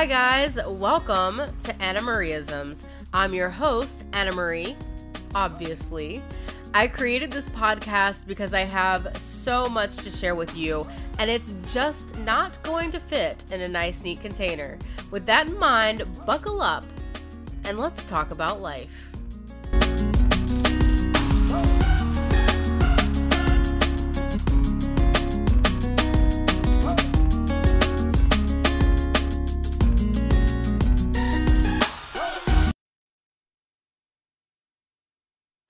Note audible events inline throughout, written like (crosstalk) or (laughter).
Hi, guys. Welcome to Anna Marieisms. I'm your host, Anna Marie, obviously. I created this podcast because I have so much to share with you, and it's just not going to fit in a nice, neat container. With that in mind, buckle up and let's talk about life.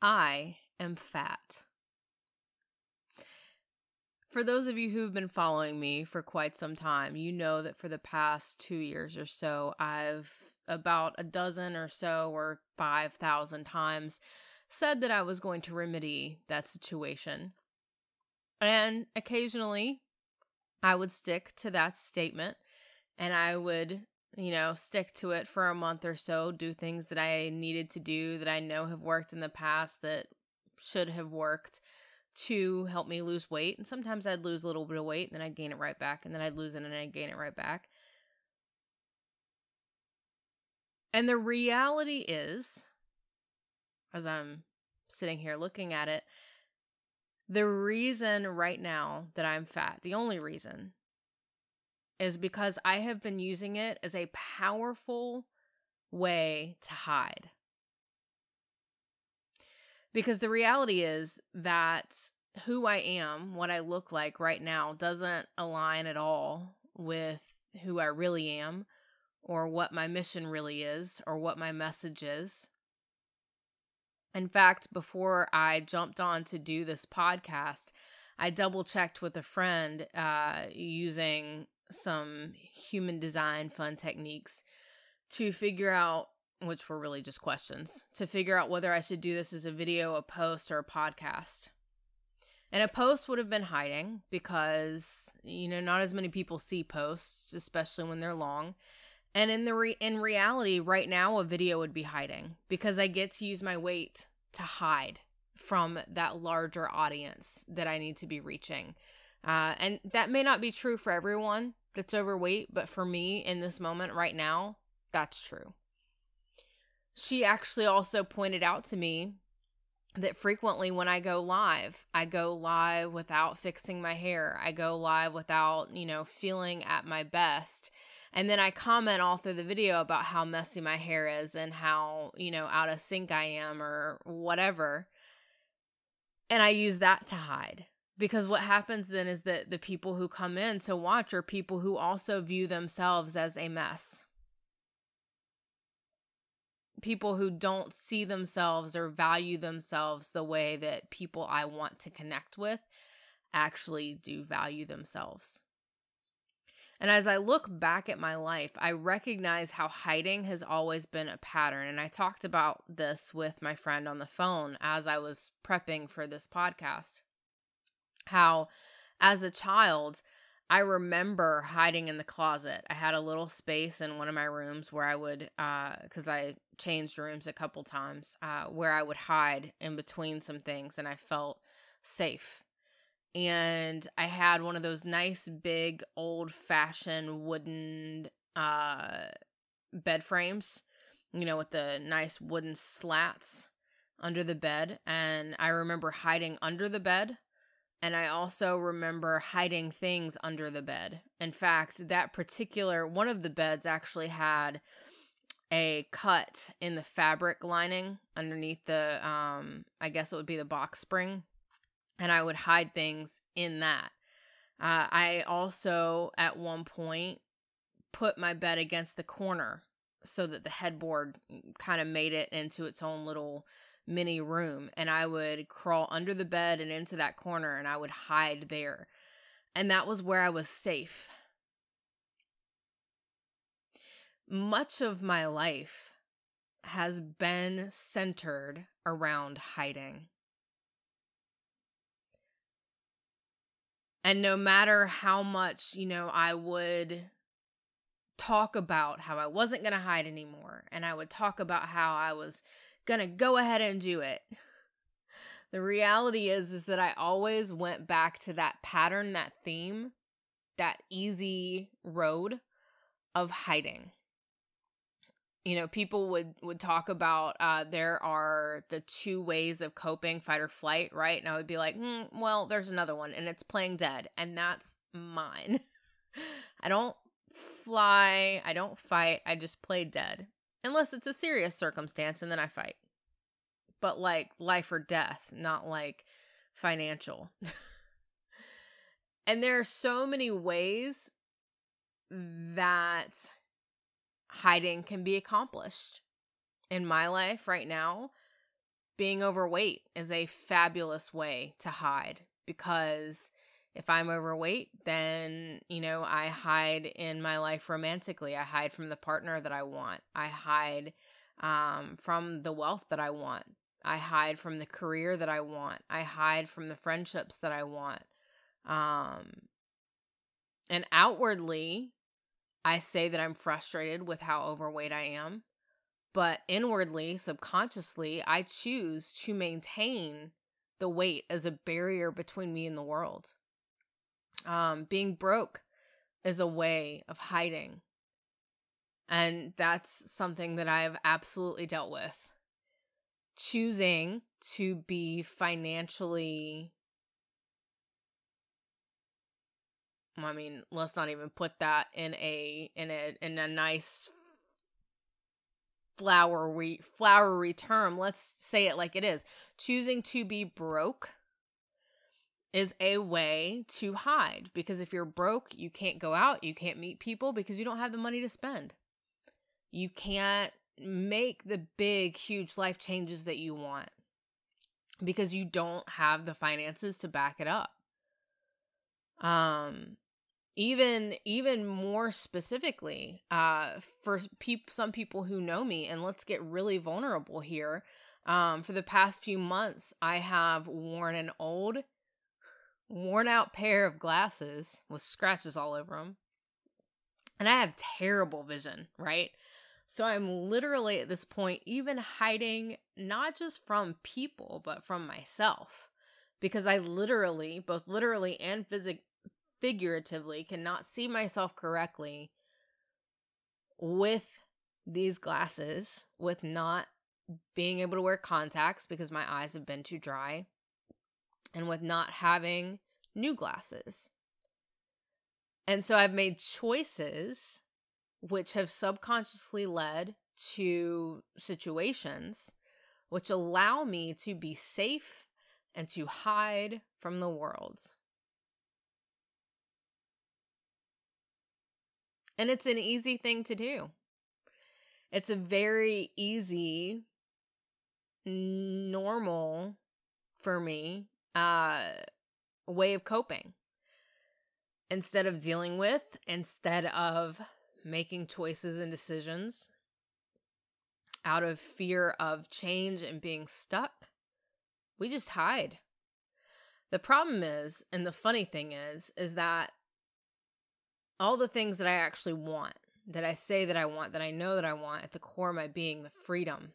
I am fat. For those of you who've been following me for quite some time, you know that for the past two years or so, I've about a dozen or so or 5,000 times said that I was going to remedy that situation. And occasionally, I would stick to that statement and I would you know, stick to it for a month or so, do things that I needed to do that I know have worked in the past that should have worked to help me lose weight. And sometimes I'd lose a little bit of weight and then I'd gain it right back, and then I'd lose it and I'd gain it right back. And the reality is, as I'm sitting here looking at it, the reason right now that I'm fat, the only reason is because I have been using it as a powerful way to hide. Because the reality is that who I am, what I look like right now, doesn't align at all with who I really am, or what my mission really is, or what my message is. In fact, before I jumped on to do this podcast, I double checked with a friend uh, using some human design fun techniques to figure out which were really just questions to figure out whether I should do this as a video, a post, or a podcast. And a post would have been hiding because, you know, not as many people see posts, especially when they're long. And in the re- in reality, right now a video would be hiding because I get to use my weight to hide from that larger audience that I need to be reaching. Uh, and that may not be true for everyone that's overweight, but for me in this moment right now, that's true. She actually also pointed out to me that frequently when I go live, I go live without fixing my hair. I go live without, you know, feeling at my best. And then I comment all through the video about how messy my hair is and how, you know, out of sync I am or whatever. And I use that to hide because what happens then is that the people who come in to watch are people who also view themselves as a mess. People who don't see themselves or value themselves the way that people I want to connect with actually do value themselves. And as I look back at my life, I recognize how hiding has always been a pattern. And I talked about this with my friend on the phone as I was prepping for this podcast how as a child I remember hiding in the closet. I had a little space in one of my rooms where I would, because uh, I changed rooms a couple times, uh, where I would hide in between some things and I felt safe. And I had one of those nice, big, old fashioned wooden uh, bed frames, you know, with the nice wooden slats under the bed. And I remember hiding under the bed and I also remember hiding things under the bed. In fact, that particular one of the beds actually had a cut in the fabric lining underneath the um I guess it would be the box spring and I would hide things in that. Uh, I also at one point put my bed against the corner so that the headboard kind of made it into its own little mini room and I would crawl under the bed and into that corner and I would hide there. And that was where I was safe. Much of my life has been centered around hiding. And no matter how much, you know, I would talk about how I wasn't going to hide anymore, and I would talk about how I was gonna go ahead and do it. The reality is is that I always went back to that pattern, that theme, that easy road of hiding. you know people would would talk about uh there are the two ways of coping fight or flight right and i would be like mm, well there's another one and it's playing dead and that's mine (laughs) i don't fly i don't fight i just play dead unless it's a serious circumstance and then i fight but like life or death not like financial (laughs) and there are so many ways that hiding can be accomplished. In my life right now, being overweight is a fabulous way to hide because if I'm overweight, then, you know, I hide in my life romantically. I hide from the partner that I want. I hide um, from the wealth that I want. I hide from the career that I want. I hide from the friendships that I want. Um, and outwardly, I say that I'm frustrated with how overweight I am, but inwardly, subconsciously, I choose to maintain the weight as a barrier between me and the world. Um, being broke is a way of hiding. And that's something that I've absolutely dealt with. Choosing to be financially I mean, let's not even put that in a in a in a nice flowery flowery term. Let's say it like it is. Choosing to be broke is a way to hide because if you're broke, you can't go out, you can't meet people because you don't have the money to spend. You can't make the big huge life changes that you want because you don't have the finances to back it up. Um even even more specifically uh for peop- some people who know me and let's get really vulnerable here um for the past few months i have worn an old worn out pair of glasses with scratches all over them and i have terrible vision right? So i'm literally at this point even hiding not just from people but from myself. Because i literally both literally and figuratively cannot see myself correctly with these glasses, with not being able to wear contacts because my eyes have been too dry, and with not having new glasses. And so I've made choices which have subconsciously led to situations which allow me to be safe and to hide from the world. And it's an easy thing to do. It's a very easy, normal for me uh, way of coping. Instead of dealing with, instead of making choices and decisions out of fear of change and being stuck, we just hide. The problem is, and the funny thing is, is that all the things that I actually want, that I say that I want, that I know that I want at the core of my being, the freedom.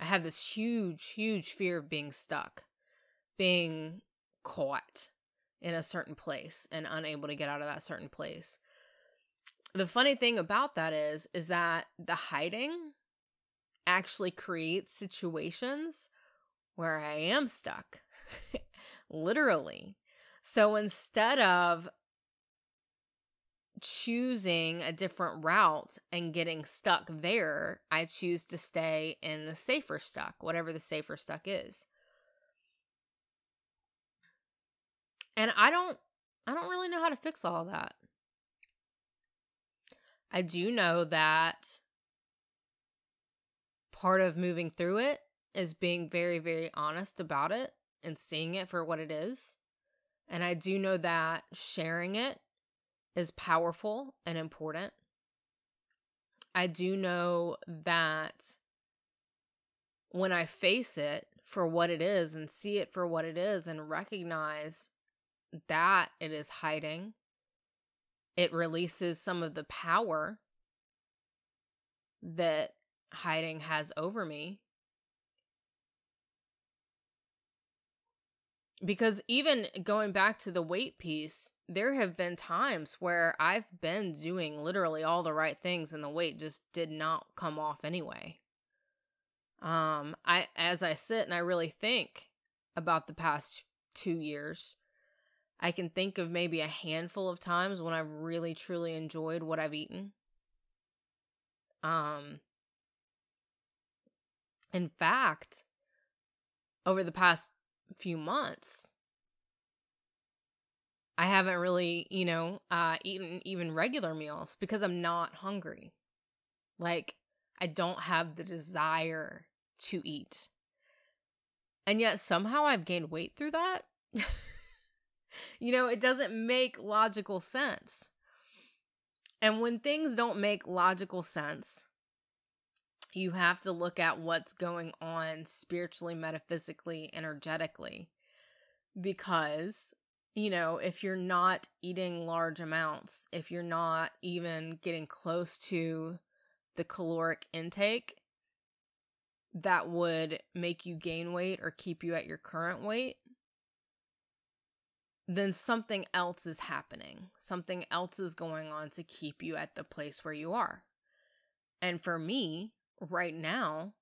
I have this huge, huge fear of being stuck, being caught in a certain place and unable to get out of that certain place. The funny thing about that is is that the hiding actually creates situations where I am stuck. (laughs) Literally. So instead of choosing a different route and getting stuck there, I choose to stay in the safer stuck, whatever the safer stuck is. And I don't I don't really know how to fix all that. I do know that part of moving through it is being very very honest about it and seeing it for what it is. And I do know that sharing it is powerful and important. I do know that when I face it for what it is and see it for what it is and recognize that it is hiding, it releases some of the power that hiding has over me. because even going back to the weight piece, there have been times where I've been doing literally all the right things and the weight just did not come off anyway. Um I as I sit and I really think about the past 2 years, I can think of maybe a handful of times when I've really truly enjoyed what I've eaten. Um in fact, over the past few months, I haven't really, you know, uh, eaten even regular meals because I'm not hungry. Like, I don't have the desire to eat. And yet, somehow I've gained weight through that. (laughs) you know, it doesn't make logical sense. And when things don't make logical sense, you have to look at what's going on spiritually, metaphysically, energetically. Because, you know, if you're not eating large amounts, if you're not even getting close to the caloric intake that would make you gain weight or keep you at your current weight, then something else is happening. Something else is going on to keep you at the place where you are. And for me, right now,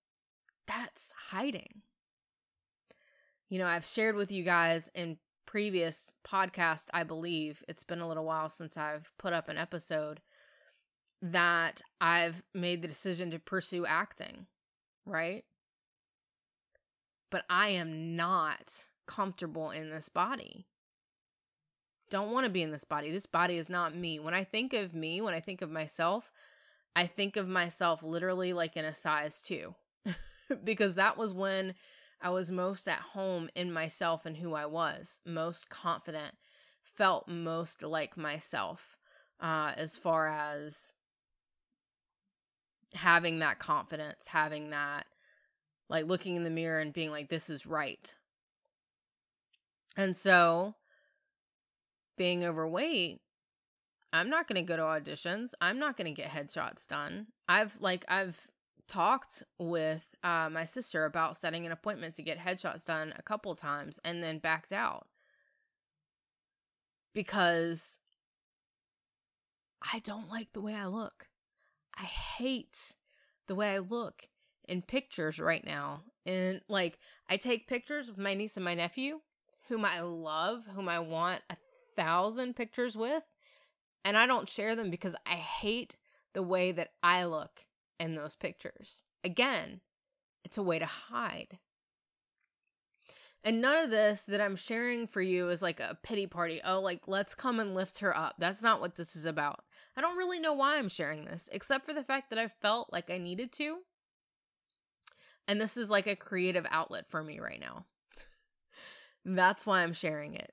that's hiding. You know, I've shared with you guys in previous podcast, I believe it's been a little while since I've put up an episode that I've made the decision to pursue acting, right? But I am not comfortable in this body. Don't want to be in this body. This body is not me. When I think of me, when I think of myself, I think of myself literally like in a size two, (laughs) because that was when I was most at home in myself and who I was, most confident, felt most like myself, uh, as far as having that confidence, having that, like looking in the mirror and being like, this is right. And so, being overweight I'm not going to go to auditions. I'm not going to get headshots done. I've like I've talked with uh, my sister about setting an appointment to get headshots done a couple times and then backed out because I don't like the way I look. I hate the way I look in pictures right now. And like I take pictures of my niece and my nephew, whom I love, whom I want a thousand pictures with and I don't share them because I hate the way that I look in those pictures. Again, it's a way to hide. And none of this that I'm sharing for you is like a pity party. Oh, like, let's come and lift her up. That's not what this is about. I don't really know why I'm sharing this, except for the fact that I felt like I needed to. And this is like a creative outlet for me right now. (laughs) That's why I'm sharing it.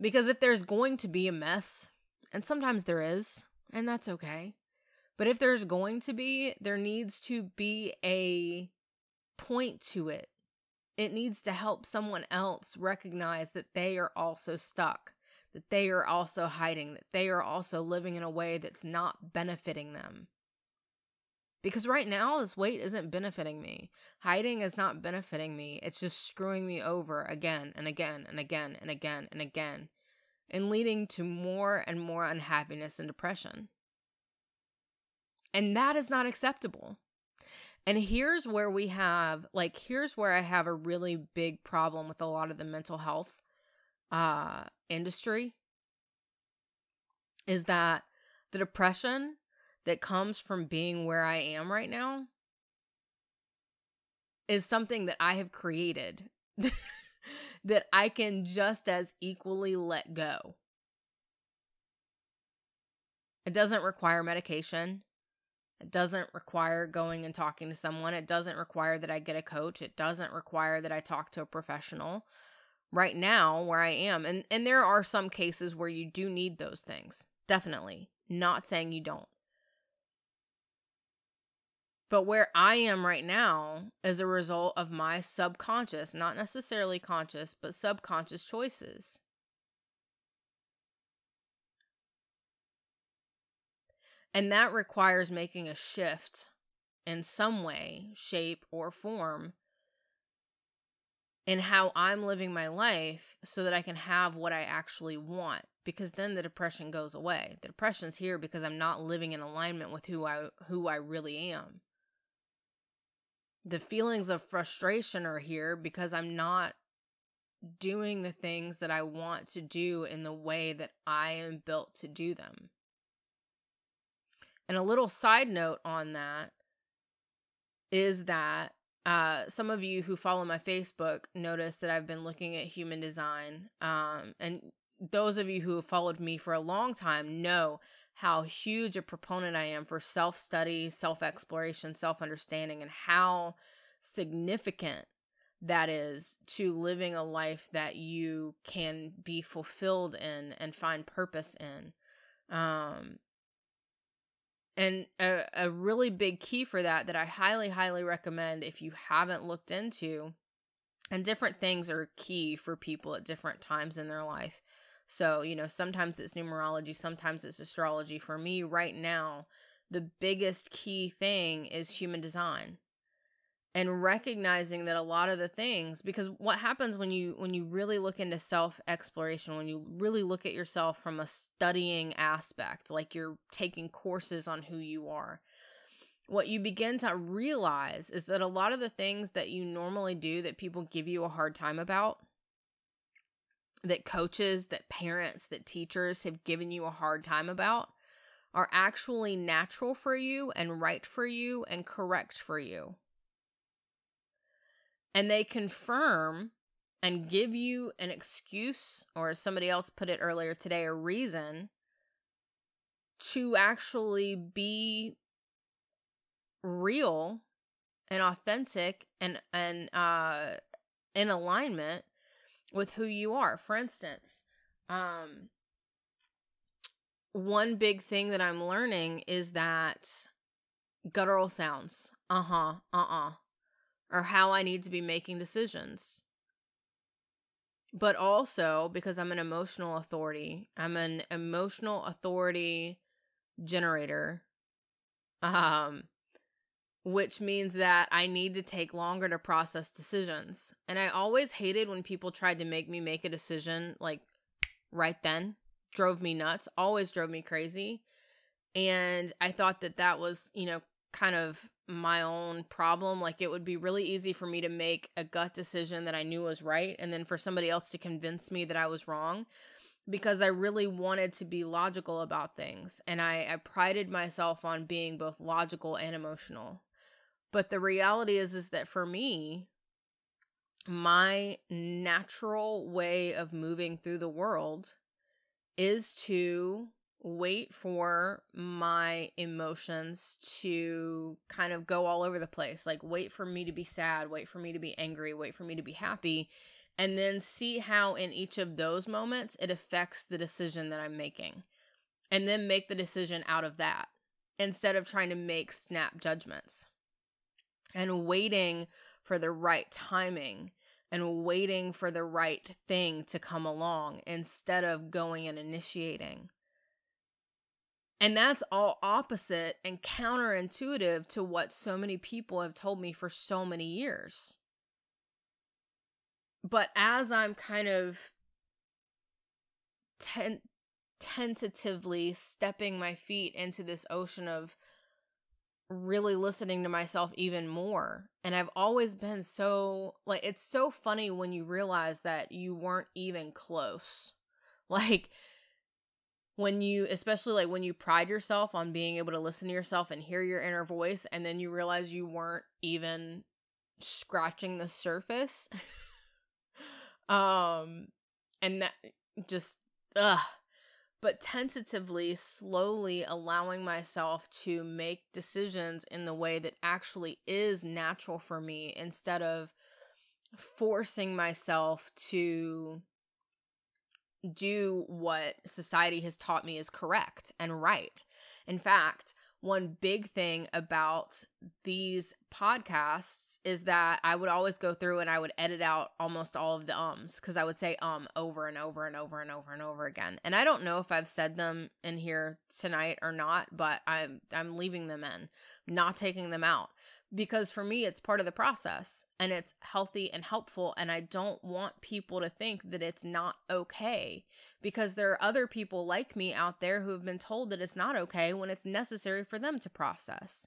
Because if there's going to be a mess, and sometimes there is, and that's okay. But if there's going to be, there needs to be a point to it. It needs to help someone else recognize that they are also stuck, that they are also hiding, that they are also living in a way that's not benefiting them. Because right now, this weight isn't benefiting me. Hiding is not benefiting me. It's just screwing me over again and again and again and again and again, and leading to more and more unhappiness and depression. And that is not acceptable. And here's where we have, like, here's where I have a really big problem with a lot of the mental health uh, industry is that the depression that comes from being where I am right now is something that I have created (laughs) that I can just as equally let go. It doesn't require medication. It doesn't require going and talking to someone. It doesn't require that I get a coach. It doesn't require that I talk to a professional. Right now, where I am, and, and there are some cases where you do need those things. Definitely. Not saying you don't. But where I am right now is a result of my subconscious, not necessarily conscious, but subconscious choices. And that requires making a shift in some way, shape, or form in how I'm living my life so that I can have what I actually want because then the depression goes away. The depression's here because I'm not living in alignment with who I who I really am. The feelings of frustration are here because I'm not doing the things that I want to do in the way that I am built to do them. And a little side note on that is that uh, some of you who follow my Facebook notice that I've been looking at human design. Um, and those of you who have followed me for a long time know how huge a proponent I am for self study, self exploration, self understanding, and how significant that is to living a life that you can be fulfilled in and find purpose in. Um, and a, a really big key for that, that I highly, highly recommend if you haven't looked into, and different things are key for people at different times in their life. So, you know, sometimes it's numerology, sometimes it's astrology. For me, right now, the biggest key thing is human design and recognizing that a lot of the things because what happens when you when you really look into self exploration when you really look at yourself from a studying aspect like you're taking courses on who you are what you begin to realize is that a lot of the things that you normally do that people give you a hard time about that coaches that parents that teachers have given you a hard time about are actually natural for you and right for you and correct for you. And they confirm and give you an excuse, or as somebody else put it earlier today, a reason to actually be real and authentic and and uh in alignment with who you are. For instance, um one big thing that I'm learning is that guttural sounds. Uh-huh. Uh-uh or how I need to be making decisions. But also because I'm an emotional authority, I'm an emotional authority generator. Um which means that I need to take longer to process decisions. And I always hated when people tried to make me make a decision like right then. Drove me nuts, always drove me crazy. And I thought that that was, you know, kind of my own problem. Like it would be really easy for me to make a gut decision that I knew was right and then for somebody else to convince me that I was wrong because I really wanted to be logical about things. And I, I prided myself on being both logical and emotional. But the reality is is that for me, my natural way of moving through the world is to wait for my emotions to kind of go all over the place. Like, wait for me to be sad, wait for me to be angry, wait for me to be happy, and then see how in each of those moments it affects the decision that I'm making. And then make the decision out of that instead of trying to make snap judgments and waiting for the right timing and waiting for the right thing to come along instead of going and initiating. And that's all opposite and counterintuitive to what so many people have told me for so many years. But as I'm kind of ten- tentatively stepping my feet into this ocean of really listening to myself even more. And I've always been so, like, it's so funny when you realize that you weren't even close. (laughs) Like, when you especially like when you pride yourself on being able to listen to yourself and hear your inner voice and then you realize you weren't even scratching the surface (laughs) um and that just ugh but tentatively slowly allowing myself to make decisions in the way that actually is natural for me instead of forcing myself to do what society has taught me is correct and right. In fact, one big thing about these podcasts is that I would always go through and I would edit out almost all of the ums because I would say um over and over and over and over and over again. And I don't know if I've said them in here tonight or not, but I'm I'm leaving them in, not taking them out because for me it's part of the process and it's healthy and helpful and I don't want people to think that it's not okay because there are other people like me out there who have been told that it's not okay when it's necessary for them to process.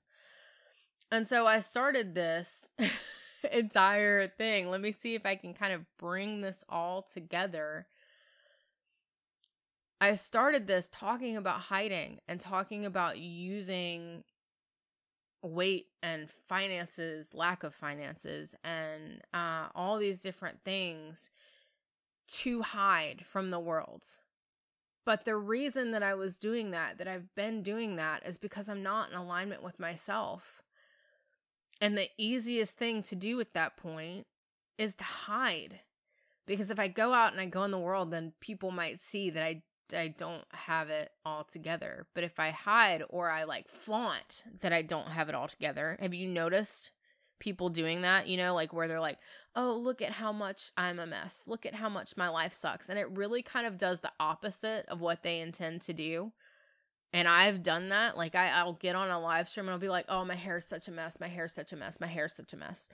And so I started this (laughs) entire thing. Let me see if I can kind of bring this all together. I started this talking about hiding and talking about using weight and finances, lack of finances, and uh, all these different things to hide from the world. But the reason that I was doing that, that I've been doing that, is because I'm not in alignment with myself. And the easiest thing to do at that point is to hide. Because if I go out and I go in the world, then people might see that I I don't have it all together. But if I hide or I like flaunt that I don't have it all together, have you noticed people doing that? You know, like where they're like, oh, look at how much I'm a mess. Look at how much my life sucks. And it really kind of does the opposite of what they intend to do. And I've done that. Like I, I'll get on a live stream and I'll be like, oh, my hair's such a mess. My hair's such a mess. My hair's such a mess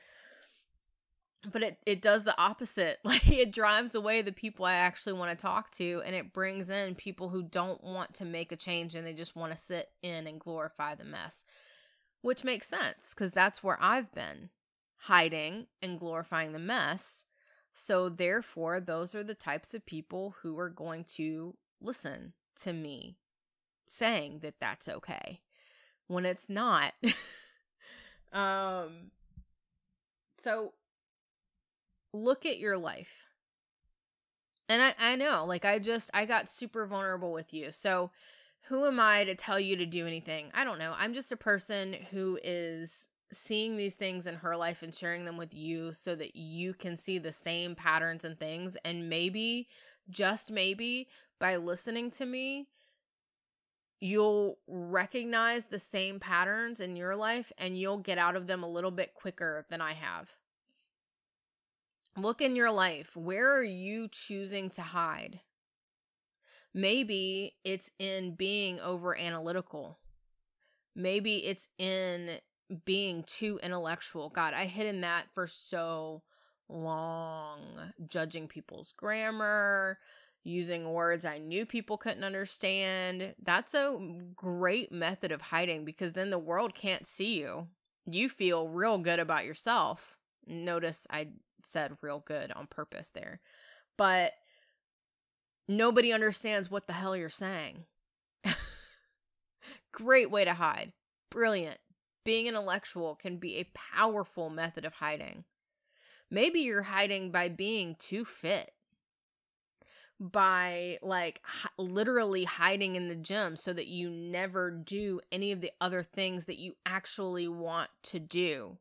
but it, it does the opposite. (laughs) Like it drives away the people i actually want to talk to and it brings in people who don't want to make a change and they just want to sit in and glorify the mess. Which makes sense because that's where i've been hiding and glorifying the mess. So therefore those are the types of people who are going to listen to me saying that that's okay. When it's not (laughs) um so look at your life. And I, I know, like, I just, I got super vulnerable with you. So, who am I to tell you to do anything? I don't know. I'm just a person who is seeing these things in her life and sharing them with you so that you can see the same patterns and things. And maybe, just maybe, by listening to me, you'll recognize the same patterns in your life and you'll get out of them a little bit quicker than I have. Look in your life. Where are you choosing to hide? Maybe it's in being over analytical. Maybe it's in being too intellectual. God, I hid in that for so long. Judging people's grammar, using words I knew people couldn't understand. That's a great method of hiding because then the world can't see you. You feel real good about yourself. Notice I said real good on purpose there. But nobody understands what the hell you're saying. (laughs) Great way to hide. Brilliant. Being intellectual can be a powerful method of hiding. Maybe you're hiding by being too fit, by like h- literally hiding in the gym so that you never do any of the other things that you actually want to do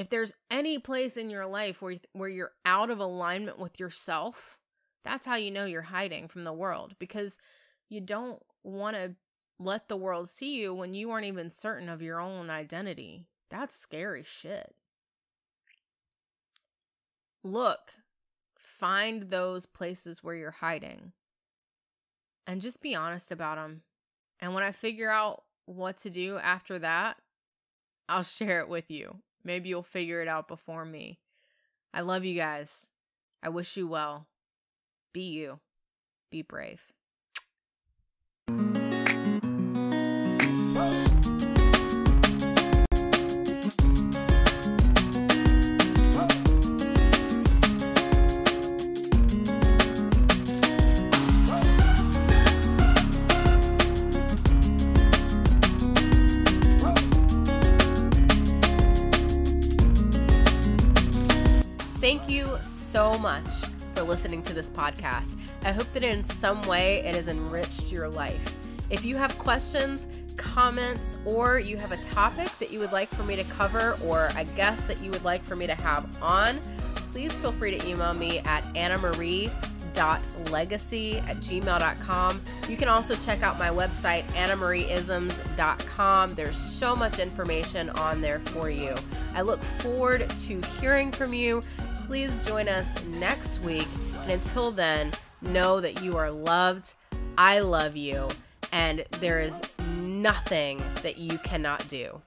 if there's any place in your life where where you're out of alignment with yourself, that's how you know you're hiding from the world because you don't want to let the world see you when you aren't even certain of your own identity. That's scary shit. Look, find those places where you're hiding and just be honest about them. And when I figure out what to do after that, I'll (laughs) share it with you. Maybe you'll figure it out before me. I love you guys. I wish you well. Be you. Be brave. So much for listening to this podcast. I hope that in some way it has enriched your life. If you have questions, comments, or you have a topic that you would like for me to cover or a guest that you would like for me to have on, please feel free to email me at annamarie.legacy at gmail.com. You can also check out my website, annamarieisms.com. There's so much information on there for you. I look forward to hearing from you please join us next week. And until then, know that you are loved. I love you. And there is nothing that you cannot do.